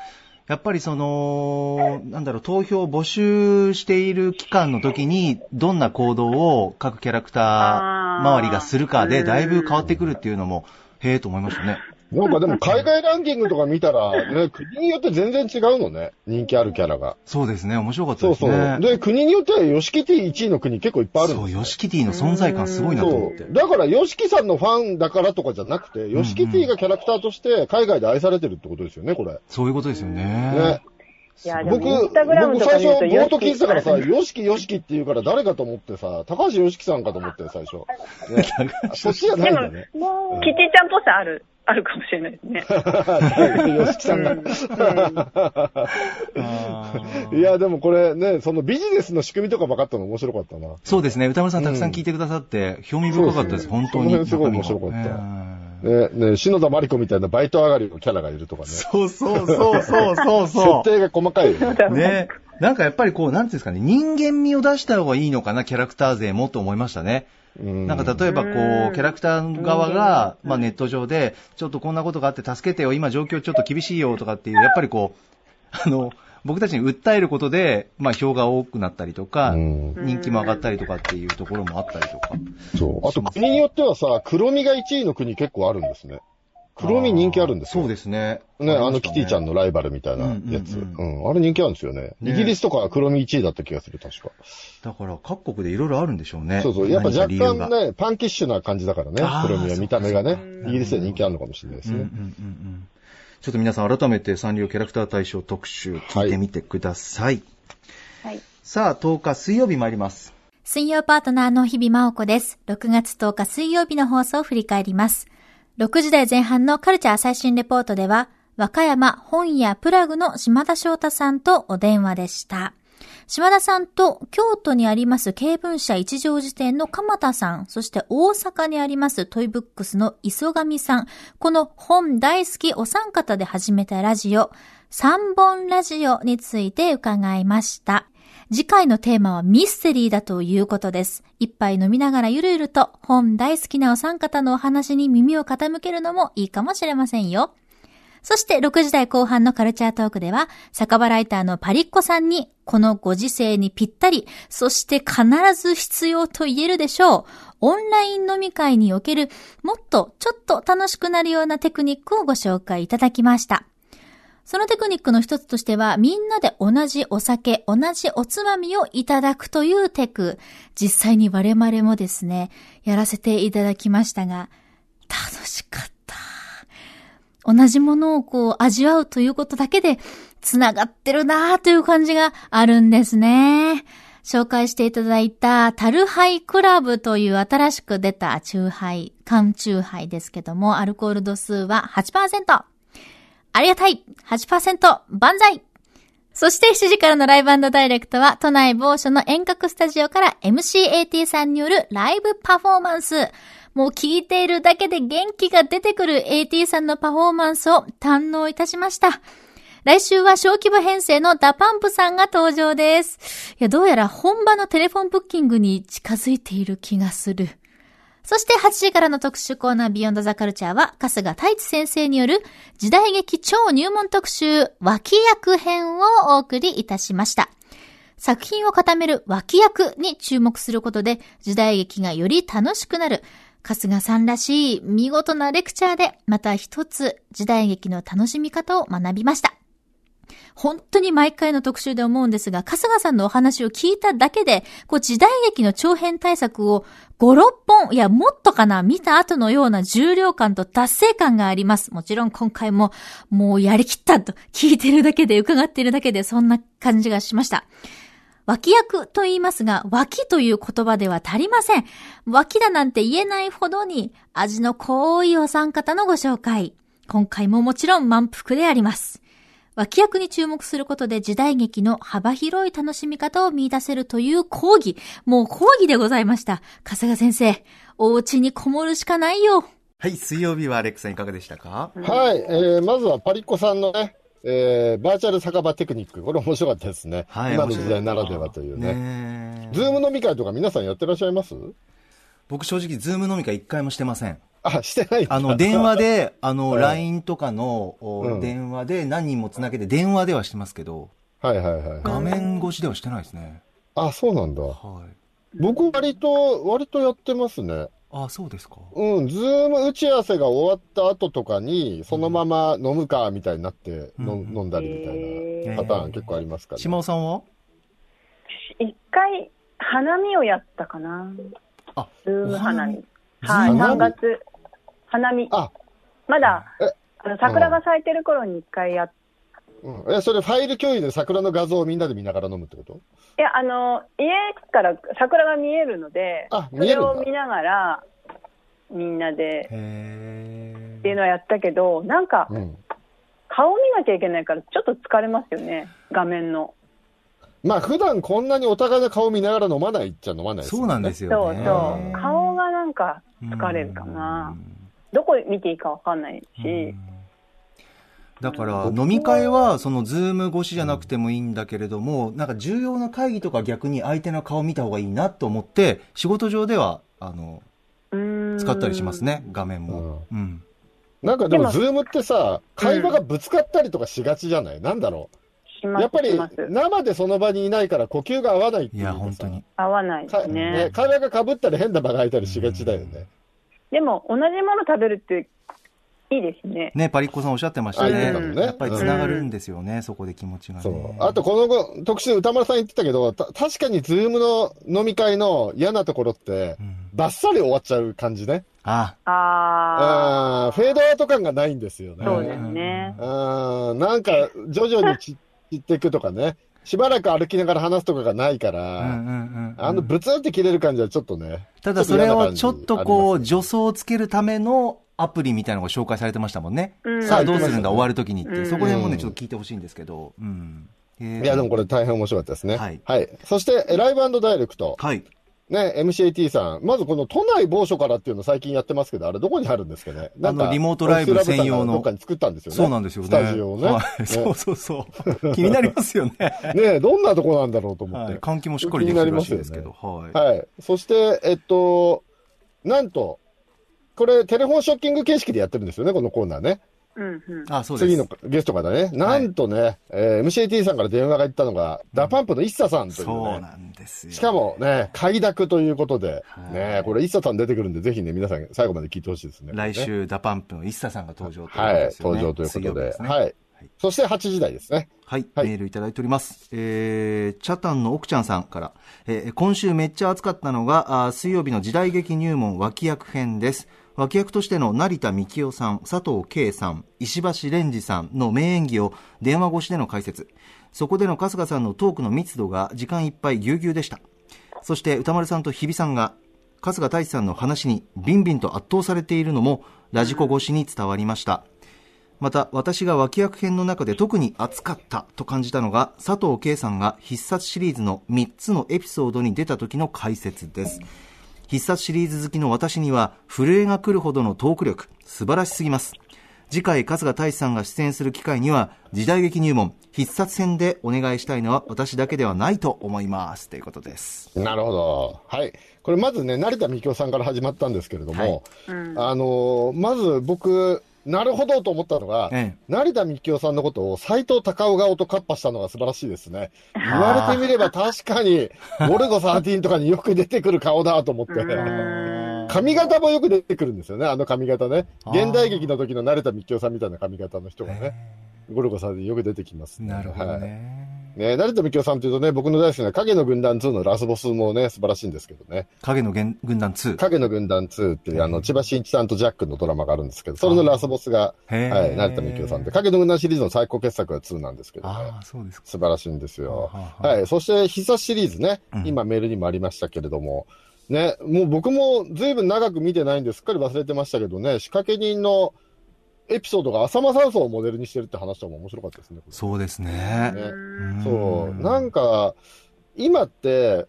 やっぱりその、なんだろう、投票を募集している期間の時に、どんな行動を各キャラクター周りがするかで、だいぶ変わってくるっていうのも、へえと思いましたね。なんかでも海外ランキングとか見たら、ね、国によって全然違うのね。人気あるキャラが。そうですね、面白かったそうそう。ですね。で、国によってはヨシキティ1位の国結構いっぱいあるんそう、ですよヨシキティの存在感すごいなと思ってそう。。だから、ヨシキさんのファンだからとかじゃなくて、ヨシキティがキャラクターとして海外で愛されてるってことですよね、これ。そういうことですよねね。。いや、でも僕、インスタグラム僕とか最初、冒頭聞いてたからさ、ヨシキヨシキって言うから誰かと思ってさ、高橋ヨシキさんかと思って最初。ね、そっちじゃないでも、んだね。キティちゃんっぽさある、あるかもしれないですね。ヨシキさんが。いや、でもこれね、そのビジネスの仕組みとか分かったの面白かったな。そうですね、歌丸さんたくさん聞いてくださって、興味深かったです、そう本当に。その辺すごい面白かったね、ね、篠田麻里子みたいなバイト上がりのキャラがいるとかね。そうそうそうそうそうそう。設定が細かいよね。ね。なんかやっぱりこう、なんていうんですかね、人間味を出した方がいいのかな、キャラクター勢もと思いましたね。うんなんか例えばこう、キャラクター側が、まあネット上で、ちょっとこんなことがあって助けてよ、今状況ちょっと厳しいよとかっていう、やっぱりこう、あの、僕たちに訴えることで、まあ票が多くなったりとか、うん人気も上がったりとかっていうところもあったりとか。そう。あと国によってはさ、黒みが1位の国結構あるんですね。黒み人気あるんですよ。そうですね。ね、あのキティちゃんの。のライバルみたいなやつ。うんううんん、あれ人気あるんですよね。ねイギリスとかは黒み1位だった気がする、確か。だから各国でいろいろあるんでしょうね。そうそう。やっぱ若干ね、パンキッシュな感じだからね黒みは見た目がね。イギリスで人気あるのかもしれないですね。うんうんうんうんちょっと皆さん改めてサンリオキャラクター大賞特集聞いてみてください。はい。さあ、10日水曜日参ります。水曜パートナーの日々真央子です。6月10日水曜日の放送を振り返ります。6時台前半のカルチャー最新レポートでは、和歌山本屋プラグの島田翔太さんとお電話でした。島田さんと京都にあります経文社一条辞典の鎌田さん、そして大阪にありますトイブックスの磯上さん、この本大好きお三方で始めたラジオ、三本ラジオについて伺いました。次回のテーマはミステリーだということです。一杯飲みながらゆるゆると本大好きなお三方のお話に耳を傾けるのもいいかもしれませんよ。そして6時台後半のカルチャートークでは、酒場ライターのパリッコさんに、このご時世にぴったり、そして必ず必要と言えるでしょう。オンライン飲み会におけるもっとちょっと楽しくなるようなテクニックをご紹介いただきました。そのテクニックの一つとしては、みんなで同じお酒、同じおつまみをいただくというテク。実際に我々もですね、やらせていただきましたが、楽しかった。同じものをこう味わうということだけで、繋がってるなという感じがあるんですね。紹介していただいたタルハイクラブという新しく出たチューハイ、缶チューハイですけども、アルコール度数は8%。ありがたい !8%! 万歳そして7時からのライブダイレクトは、都内某所の遠隔スタジオから MCAT さんによるライブパフォーマンス。もう聞いているだけで元気が出てくる AT さんのパフォーマンスを堪能いたしました。来週は小規模編成の DA PUMP さんが登場です。いや、どうやら本場のテレフォンブッキングに近づいている気がする。そして8時からの特集コーナー Beyond The Culture は、春日太一先生による時代劇超入門特集脇役編をお送りいたしました。作品を固める脇役に注目することで、時代劇がより楽しくなる。春日さんらしい見事なレクチャーで、また一つ時代劇の楽しみ方を学びました。本当に毎回の特集で思うんですが、春日さんのお話を聞いただけで、こう時代劇の長編対策を5、6本、いや、もっとかな、見た後のような重量感と達成感があります。もちろん今回も、もうやりきったと聞いてるだけで、伺ってるだけで、そんな感じがしました。脇役と言いますが、脇という言葉では足りません。脇だなんて言えないほどに、味の濃いお三方のご紹介。今回ももちろん満腹であります。脇役に注目することで時代劇の幅広い楽しみ方を見出せるという講義。もう講義でございました。春日先生、お家にこもるしかないよ。はい、水曜日はアレックさんいかがでしたか？はい、えー、まずはパリコさんのね、えー、バーチャル酒場テクニック。これ面白かったですね。はい今の時代ならではというね。ねズーム飲み会とか皆さんやってらっしゃいます？僕正直、ズーム飲み会一回もしてません。あ、してないあの、電話で、あの、はい LINE とかの、おうん電話で何人もつなげて電話ではしてますけど、はいはいはい。画面越しではしてないですね。あ、そうなんだ。はい。僕割と、割とやってますね。あ、そうですか。うん、ズーム打ち合わせが終わった後とかに、そのまま飲むか、みたいになって、のうん飲んだりみたいなパターン結構ありますから、島尾さんは？一回、花見をやったかな。あ、ズーム花見。おはい、3花見月。花見。あ、まだえ、あの、桜が咲いてる頃に一回やっうん、え、それファイル共有で桜の画像をみんなで見ながら飲むってこと？いや、あの、家から桜が見えるので、あそれ見えるんだを見ながら、みんなでへっていうのはやったけど、なんか、うん。顔見なきゃいけないから、ちょっと疲れますよね、画面の。まあ普段こんなにお互いの顔見ながら飲まないっちゃ飲まないですそうなんですよ。そうそう。顔がなんか疲れるかな。どこ見ていいかわかんないし。だから、飲み会は、その、ズーム越しじゃなくてもいいんだけれども、なんか重要な会議とか逆に相手の顔見た方がいいなと思って、仕事上では、あの、使ったりしますね、画面も。うん。なんかでもズームってさ、会話がぶつかったりとかしがちじゃない、なんだろう？しますやっぱり生でその場にいないから呼吸が合わないっていういや、本当に。合わないでかすね。ね、会話が被ったり変な場が空いたりしがちだよね。でも、同じもの食べるっていいですね。ね、パリッコさんおっしゃってましたあね。やっぱり繋がるんですよね、そこで気持ちがね。そう。あと、この後特集、歌丸さん言ってたけど、た確かにズームの飲み会の嫌なところって、うんバッサリ終わっちゃう感じね。あ、ああーフェードアウト感がないんですよね。ー、そうですね。うんなんか、徐々に散っていくとかね。しばらく歩きながら話すとかがないから、あの、ブツって切れる感じはちょっとね。ただそれをちょっとこう、ち助走をつけるためのアプリみたいなのが紹介されてましたもんね。うんさあどうするんだ、うん終わるときにってそこら辺もね、ちょっと聞いてほしいんですけど。うん。いいや、でもこれ大変面白かったですね。はいそして、えライブダイレクト。はい。ね、MCAT さん。まずこの都内某所からっていうの最近やってますけど、あれどこにあるんですかねなんかあのリモートライブ専用のどっかに作ったんですよね。そうなんですよね。スタジオをね。はい。そうそうそう。気になりますよね。ねどんなとこなんだろうと思って。はい。換気もしっかりできてるらしいですけど。はい。はい。そして、えっと、なんと、これ、テレフォンショッキング形式でやってるんですよね、このコーナーね。うんうん。あ、そうです。次のゲストからね、なんとね、えー MCAT さんから電話が行ったのが、 DA PUMP の ISSA さんというね。そうなんですよ。しかもね、快諾ということで、はいね、これ、 ISSA さん出てくるんで、ぜひね、皆さん最後まで聞いてほしいですね。来週、 DA PUMP の ISSA さんが登場ということはいで、すよね。登場ということで。ですねはい。そして8時台ですね。はい、はいメールいただいております。えー、チャタンの奥ちゃんさんから、えー今週めっちゃ暑かったのが、あー水曜日の時代劇入門脇役編です。脇役としての成田幹夫さん、佐藤圭さん、石橋蓮司さんの名演技を電話越しでの解説。そこでの春日さんのトークの密度が時間いっぱいぎゅうぎゅうでした。そして歌丸さんと日比さんが、春日大志さんの話にビンビンと圧倒されているのも、ラジコ越しに伝わりました。また私が脇役編の中で特に熱かったと感じたのが佐藤圭さんが必殺シリーズの3つのエピソードに出た時の解説です必殺シリーズ好きの私には震えが来るほどのトーク力素晴らしすぎます。次回春日大志さんが出演する機会には時代劇入門必殺戦でお願いしたいのは私だけではないと思います。ということです。なるほど。はい。これまずね、成田幹夫さんから始まったんですけれども、あのーまず僕、なるほどと思ったのが、ええ。成田幹夫さんのことを斎藤隆夫顔とカッパしたのが素晴らしいですね。言われてみれば確かに、ゴルゴ13とかによく出てくる顔だと思って。髪型もよく出てくるんですよね、あの髪型ね。現代劇の時の成田幹夫さんみたいな髪型の人がね、ゴルゴ13よく出てきます、なるほどはいね、ね、成田幹夫さんというとね、僕の大好きな影の軍団2のラスボスもね、素晴らしいんですけどね。影の軍軍団2影の軍団2っていう、あの、千葉真一さんとジャックのドラマがあるんですけど、それのラスボスが、はい、成田幹夫さんで、影の軍団シリーズの最高傑作が2なんですけどね。ああそうですか。素晴らしいんですよ。はあはあはい。そして、必殺シリーズね、うん。今メールにもありましたけれども、ね、もう僕も随分長く見てないんですっかり忘れてましたけどね、仕掛け人のエピソードが浅間山荘をモデルにしてるって話とかも面白かったですね。そうですねねうんそう。なんか、今って、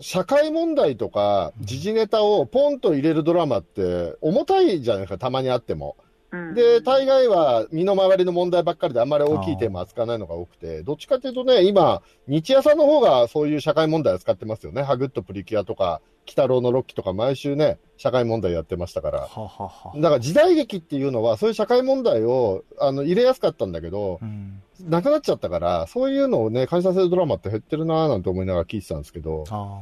社会問題とか時事ネタをポンと入れるドラマって重たいじゃないですか、たまにあっても。うん。で、大概は身の回りの問題ばっかりであんまり大きいテーマ扱わないのが多くて、どっちかというとね、今、日夜さんの方がそういう社会問題扱ってますよね。ハグッとプリキュアとか、鬼太郎のロッキーとか毎週ね、社会問題やってましたから。はははだから時代劇っていうのは、そういう社会問題をあの入れやすかったんだけど、うん。なくなっちゃったから、そういうのをね、感じさせるドラマって減ってるなぁなんて思いながら聞いてたんですけど、あ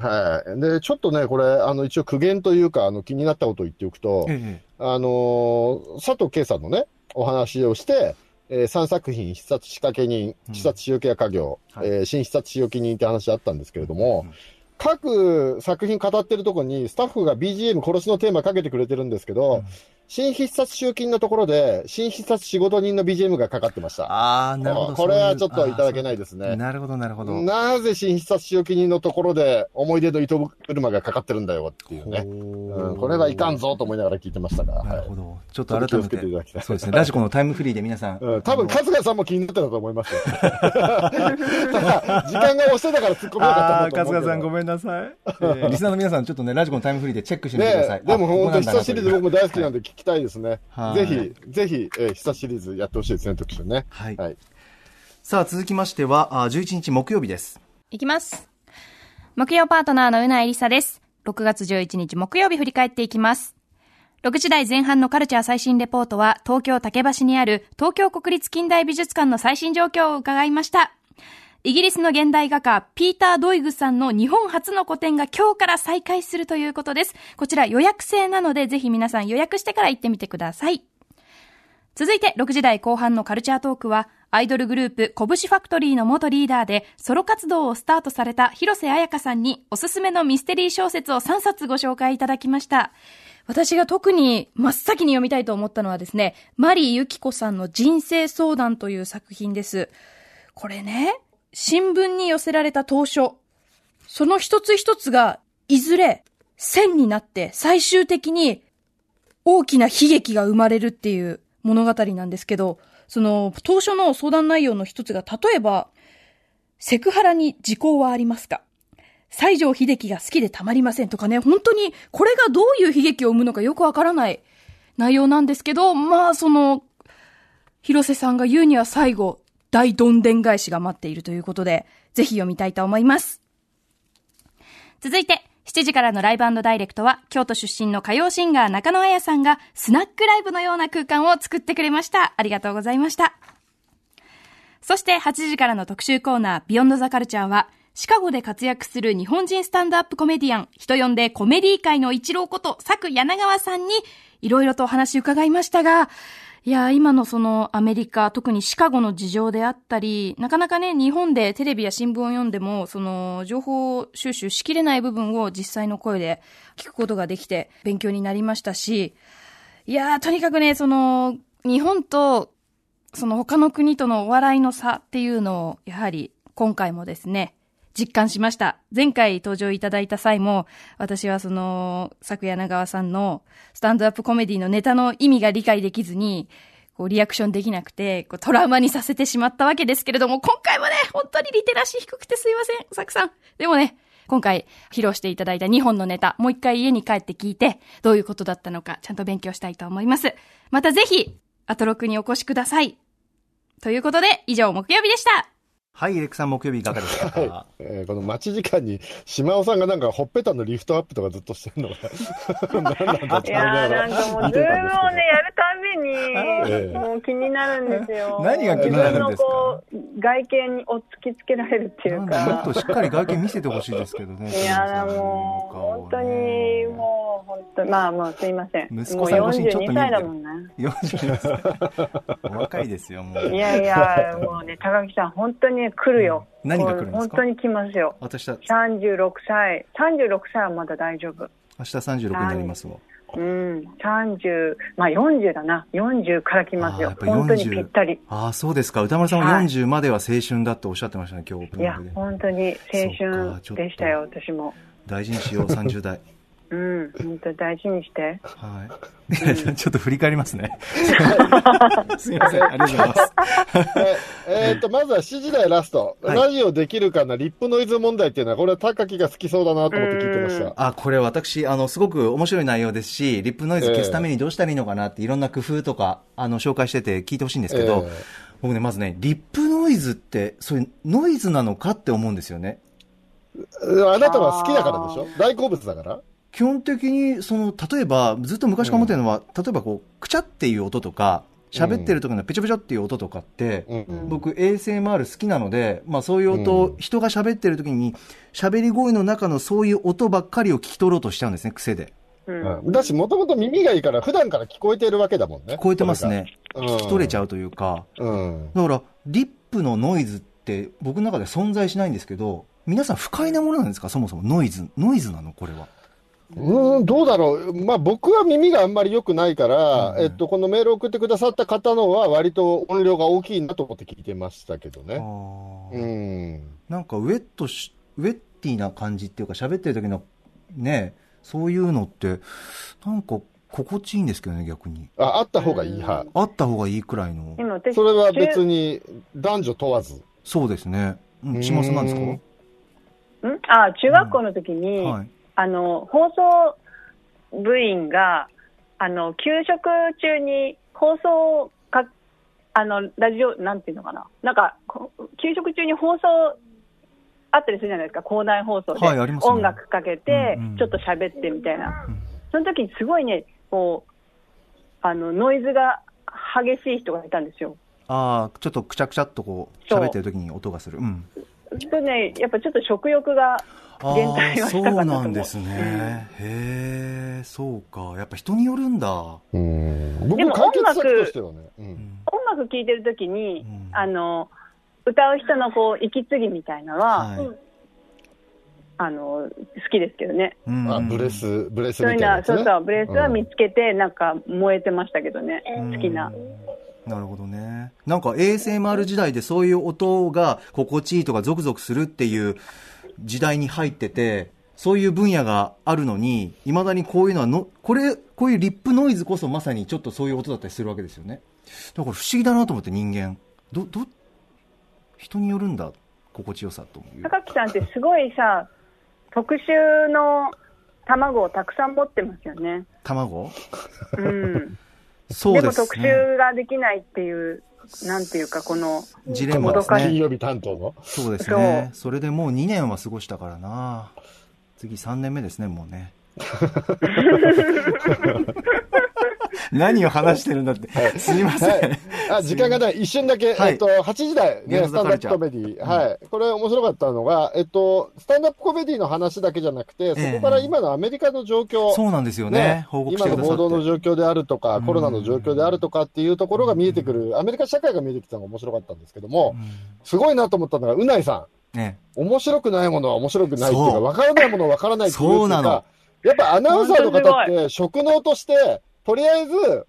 はい。で、ちょっとね、これ、あの、一応苦言というか、あの、気になったことを言っておくと、あのー佐藤圭さんのね、お話をして、え3作品、必殺仕掛け人、うん。必殺仕置きや家業、はい。えー新必殺仕置き人って話あったんですけれども、うん。各作品語ってるとこに、スタッフが BGM 殺しのテーマかけてくれてるんですけど、うん新必殺集金のところで、新必殺仕事人の BGM がかかってました。ああなるほどこれはちょっといただけないですね。なるほどなるほどなぜ新必殺仕置き人のところで思い出の糸車がかかってるんだよっていうね。うん、これはいかんぞと思いながら聞いてましたから。はいなるほど。ちょっと改めていただきたて、いそうですね、ラジコのタイムフリーで皆さん。うん、多分、春日さんも気になってたと思いますよ。ただ時間が押してたから突っ込めなかった。春日さんごめんなさい。えーリスナーの皆さん、ちょっとね、ラジコのタイムフリーでチェックしてみてください。ねでも本当、久シリーズ僕も大好きなんで聞きたいですね。はいぜひ、ぜひ、えー、久シリーズやってほしいですね、特集ね。はいはい。さあ、続きましては、あー11日木曜日です。いきます。木曜パートナーのうなえりさです。6月11日木曜日振り返っていきます。6時台前半のカルチャー最新レポートは、東京竹橋にある東京国立近代美術館の最新状況を伺いました。イギリスの現代画家、ピーター・ドイグさんの日本初の個展が今日から再開するということです。こちら予約制なので、ぜひ皆さん予約してから行ってみてください。続いて6時台後半のカルチャートークは、アイドルグループ、拳ファクトリーの元リーダーで、ソロ活動をスタートされた広瀬彩香さんに、おすすめのミステリー小説を3冊ご紹介いただきました。私が特に真っ先に読みたいと思ったのはですね、マリーユキコさんの人生相談という作品です。これね、新聞に寄せられた当初、その一つ一つが、いずれ線になって最終的に大きな悲劇が生まれるっていう物語なんですけど、その当初の相談内容の一つが、例えば、セクハラに時効はありますか？西城秀樹が好きでたまりませんとかね、本当にこれがどういう悲劇を生むのかよくわからない内容なんですけど、まあその、広瀬さんが言うには最後、大どんでん返しが待っているということで、ぜひ読みたいと思います。続いて、7時からのライブダイレクトは、京都出身の歌謡シンガー中野彩さんが、スナックライブのような空間を作ってくれました。ありがとうございました。そして8時からの特集コーナー、ビヨンドザカルチャーは、シカゴで活躍する日本人スタンドアップコメディアン、人呼んでコメディ界の一郎こと、佐久柳川さんに、いろいろとお話伺いましたが、いや、今のそのアメリカ、特にシカゴの事情であったり、なかなかね、日本でテレビや新聞を読んでも、その情報収集しきれない部分を実際の声で聞くことができて勉強になりましたし、いやー、とにかくね、その、日本と、その他の国とのお笑いの差っていうのを、やはり今回もですね、実感しました。前回登場いただいた際も、私はその、昨柳川さんのスタンドアップコメディのネタの意味が理解できずに、こうリアクションできなくて、こうトラウマにさせてしまったわけですけれども、今回もね、本当にリテラシー低くてすいません、サクさん。でもね、今回披露していただいた2本のネタ、もう一回家に帰って聞いて、どういうことだったのか、ちゃんと勉強したいと思います。またぜひ、アトロクにお越しください。ということで、以上、木曜日でした。はい、えーレックさん木曜日いかがですか、はいえーこの待ち時間に、島尾さんがなんかほっぺたのリフトアップとかずっとしてるのが、何なんだっていやーなんかもう、ズームをね、やるたびええに、もう気になるんですよ。何が気になるんですか？自分のこう、外見にお突きつけられるっていうもっか。としっかり外見見せてほしいですけどね。いやーもう、本当に、もう、本当まあもうすいません。息もう子さん越しにちょっと42見えて歳だもんね。40お若いですよ、もう。いやいや、もうね、高木さん、本当に来るよ。何が来るんですか？本当に来ますよ。私は36歳。36歳はまだ大丈夫。明日36になりますわ。うん、30、まあ40だな。40から来ますよ本当にぴったり。ああ、そうですか。歌丸さんもはい40までは青春だっておっしゃってましたね、今日オープいやニングで、。本当に青春でしたよ、私も。大事にしよう、30代。うん、本当に大事にして。はい。ちょっと振り返りますね。すみません、ありがとうございます。えーっと、まずは7時台ラスト。はいラジオできるかな、リップノイズ問題っていうのは、これは高木が好きそうだなと思って聞いてました。あ、これ私、あの、すごく面白い内容ですし、リップノイズ消すためにどうしたらいいのかなって、いろんな工夫とか、あの、紹介してて聞いてほしいんですけど、ええ僕ね、まずね、リップノイズって、そういうノイズなのかって思うんですよね。あなたは好きだからでしょ？大好物だから？基本的に、その、例えば、ずっと昔から思ってるのは、例えばこう、くちゃっていう音とか、喋ってる時のペチョペチョっていう音とかって、うん僕 ASMR 好きなので、まあそういう音、うん人が喋ってる時に、喋り声の中のそういう音ばっかりを聞き取ろうとしちゃうんですね、癖で。うん。うんだし、もともと耳がいいから、普段から聞こえてるわけだもんね。聞こえてますね。これが。聞き取れちゃううというか。ん。うん。だから、リップのノイズって僕の中で存在しないんですけど、皆さん不快なものなんですか？そもそもノイズ。ノイズなの？これは。うん、どうだろう。まあ僕は耳があんまり良くないから、うんえっと、このメールを送ってくださった方のは割と音量が大きいなと思って聞いてましたけどあね。ーうん。なんかウェットし、ウェッティな感じっていうか喋ってる時のね、そういうのって、なんか心地いいんですけどね、逆に。あ、あった方がいい派。あった方がいいくらいの。それは別に男女問わず。そうですね。うん、島さんなんですか？うん？んあ、中学校の時に、はい。あの、放送部員が、あの、給食中に放送か、あの、ラジオ、なんていうのかな。なんか、こ給食中に放送あったりするじゃないですか、校内放送で。はいね音楽かけてうんうん、ちょっと喋ってみたいな。うんその時にすごいね、こう、あの、ノイズが激しい人がいたんですよ。ああ、ちょっとくちゃくちゃっとこう、喋ってる時に音がする。うん。それね、やっぱちょっと食欲があ減退あ、そうはしたかなと思う。なんですね。へえ、そうか。やっぱ人によるんだ。うん。僕でも解決策音楽としてはね。う。うんん音楽聴いてる時に、うんあの、歌う人のこう、息継ぎみたいなのは、はいあの、好きですけどね。うんあ、ブレス、ブレスみたいなね。そうそう、ブレスは見うんつけて、なんか燃えてましたけどね、うん好きな。なるほどね。なんか ASMR 時代でそういう音が心地いいとかゾクゾクするっていう時代に入ってて、そういう分野があるのに、いまだにこういうのはの、これ、こういうリップノイズこそまさにちょっとそういう音だったりするわけですよね。だから不思議だなと思って人間。ど、ど、人によるんだ、心地よさという。高木さんってすごいさ、特殊の卵をたくさん持ってますよね。卵？うん。そうでもですね。特集ができないっていう、なんていうか、この、ジレンマですね。金曜日担当の？そうですね。それでもう2年は過ごしたからな。次3年目ですね、もうね。何を話してるんだって。すみません。はい。あ時間がない、一瞬だけ、はい。えっと、8時台、ね、ススタンダップコメディ、はい。これ面白かったのが、えっと、スタンダップコメディの話だけじゃなくて、そこから今のアメリカの状況、そうなんですよね。今の。暴動の状況であるとか、コロナの状況であるとかっていうところが見えてくる、アメリカ社会が見えてきたのが面白かったんですけども、すごいなと思ったのが、うないさね。ん。面白くないものは面白くないっていうか、わからないものはわからないっていうそうなの。かやっぱアナウンサーの方って、職能として、とりあえず、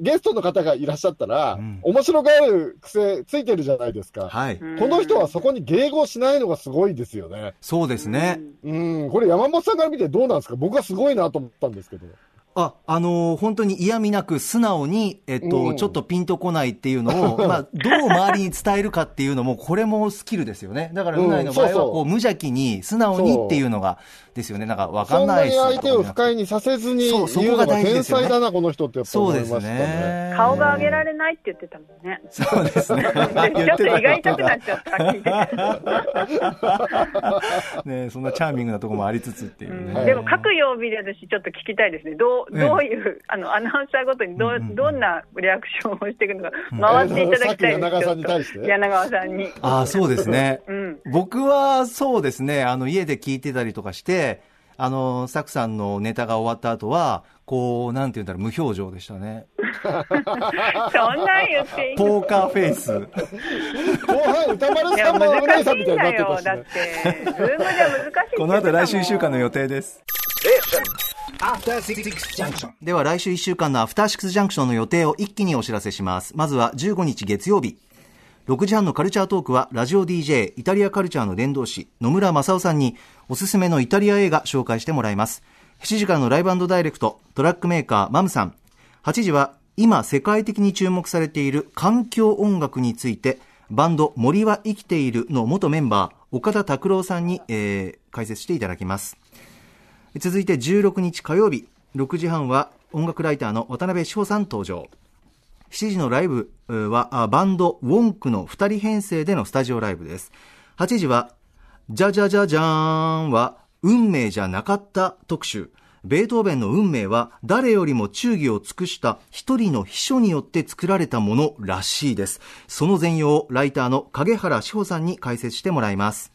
ゲストの方がいらっしゃったら、面白がる癖ついてるじゃないですか。はい。この人はそこに迎合しないのがすごいですよね。そうですね。うん、これ山本さんから見てどうなんですか？僕はすごいなと思ったんですけど。あ、あのー本当に嫌味なく素直に、えっと、うんちょっとピンとこないっていうのを、まあ、どう周りに伝えるかっていうのも、これもスキルですよね。だから、うんうないの場合は、そうそうこう、無邪気に、素直にっていうのが、ですよね。なんか、わかそんなにんないっす相手を不快にさせずにそうそこ言うのがが大事で天すよね才だな、この人ってやっぱそうです思いましたね。ね。顔が上げられないって言ってたもんね。そうですね。ちょっと胃が痛くなっちゃった。ねそんなチャーミングなところもありつつっていうね。でも各曜日で私ちょっと聞きたいですね。どう、ええどういう、あの、アナウンサーごとにどう、どんなリアクションをしていくのか、回っていただきたいです。柳川さんに対してちょっと柳川さんに。ああ、そうですね。うん。僕はそうですね、あの家で聞いてたりとかして、あの、サクさんのネタが終わった後は、こう、なんて言うんだろう、無表情でしたね。そんなん言っていいポーカーフェイス。後半、歌丸さんもう難しないさんみたいにな。ってたしねだっ。て、ズームでは難しいこの後来週1週間の予定です。After Six Junction. では来週1週間のアフターシックスジャンクションの予定を一気にお知らせします。まずは15日月曜日。6時半のカルチャートークはラジオ DJ イタリアカルチャーの伝道師野村正夫さんにおすすめのイタリア映画紹介してもらいます。7時からのライブダイレクトトラックメーカーマムさん。8時は今世界的に注目されている環境音楽についてバンド森は生きているの元メンバー岡田拓郎さんに、えー解説していただきます。続いて16日火曜日、6時半は音楽ライターの渡辺志保さん登場。7時のライブはバンドウォンクの2人編成でのスタジオライブです。8時は、じゃじゃじゃじゃーんは運命じゃなかった特集。ベートーベンの運命は誰よりも忠義を尽くした一人の秘書によって作られたものらしいです。その全容をライターの影原志保さんに解説してもらいます。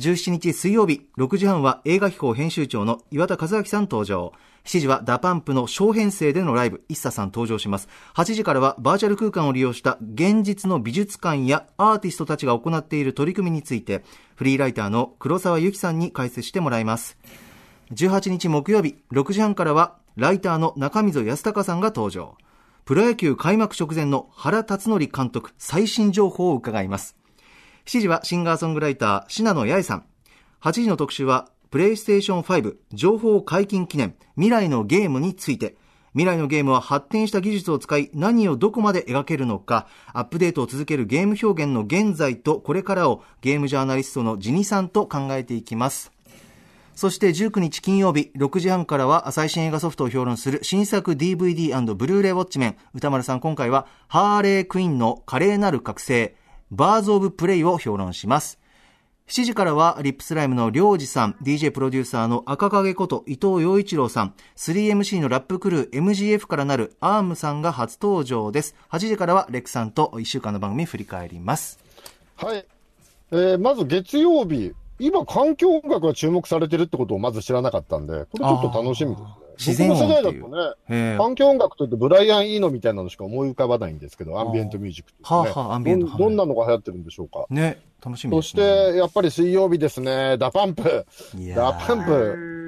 17日水曜日、6時半は映画秘宝編集長の岩田和明さん登場。7時は DA PUMP の小編成でのライブ、 ISSA さん登場します。8時からはバーチャル空間を利用した現実の美術館やアーティストたちが行っている取り組みについて、フリーライターの黒沢由紀さんに解説してもらいます。18日木曜日、6時半からはライターの中溝康隆さんが登場。プロ野球開幕直前の原辰徳監督最新情報を伺います。7時はシンガーソングライター、信濃八重さん。8時の特集は、プレイステーション5情報解禁記念未来のゲームについて、未来のゲームは発展した技術を使い何をどこまで描けるのか、アップデートを続けるゲーム表現の現在とこれからをゲームジャーナリストのジニさんと考えていきます。そして19日金曜日6時半からは最新映画ソフトを評論する新作 DVD& ブルーレイウォッチメン。歌丸さん今回はハーレークイーンの華麗なる覚醒バーズ・オブ・プレイを評論します。7時からは RIP SLYME の RYO-Z さん DJ プロデューサーの赤影こと伊藤洋一郎さん 3MC のラップクルー MGF からなるアームさんが初登場です8時からはレックさんと1週間の番組振り返りますはい。えーまず月曜日、今、環境音楽が注目されてるってことをまず知らなかったんで、これちょっと楽しみですね。自然音僕の世代だっていうとね、環境音楽といってブライアン・イーノみたいなのしか思い浮かばないんですけど、アンビエントミュージックっていうね。はあはあアンビエントどんどんなのが流行ってるんでしょうか？ね楽しみそしですね。て、やっぱり水曜日ですね、 DA PUMP。DA PUMP。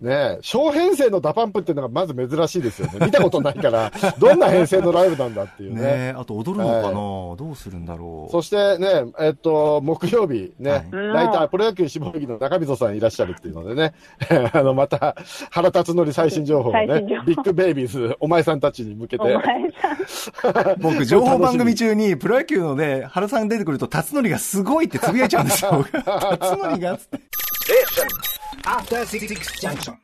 ね小編成の DA PUMP っていうのがまず珍しいですよね。見たことないから、どんな編成のライブなんだっていうね。ねあと踊るのかな、はいどうするんだろう？そしてね、えっと、木曜日ね、はいライター、プロ野球死亡の中溝さんいらっしゃるっていうのでね、あの、また、原辰徳最新情報をねビッグベイビーズ、お前さんたちに向けて。お前さん。僕、情報番組中に、プロ野球ので、原さん出てくると、辰徳がすごいってつぶやいちゃうんですよ。辰徳が、つって。After Six Junction.